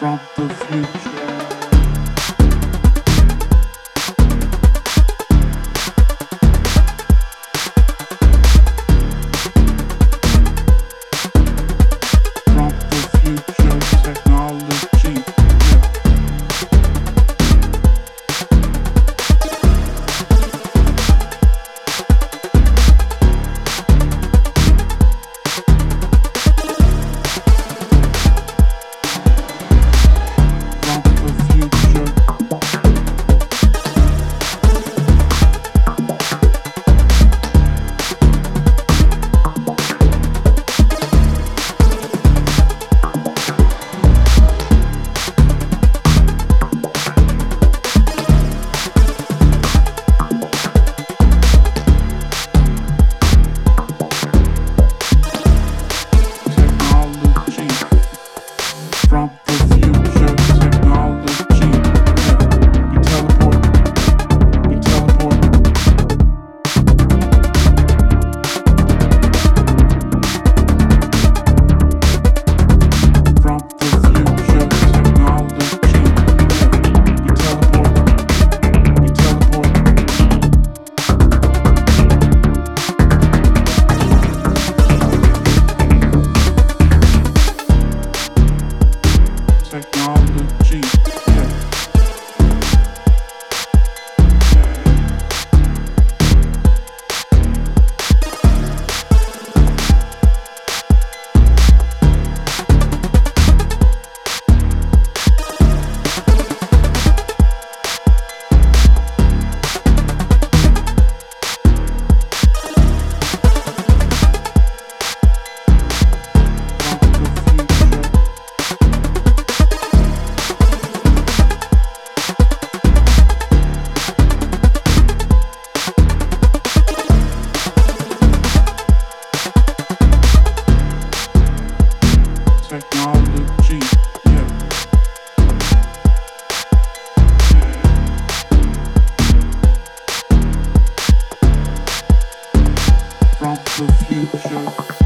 from the future. the future.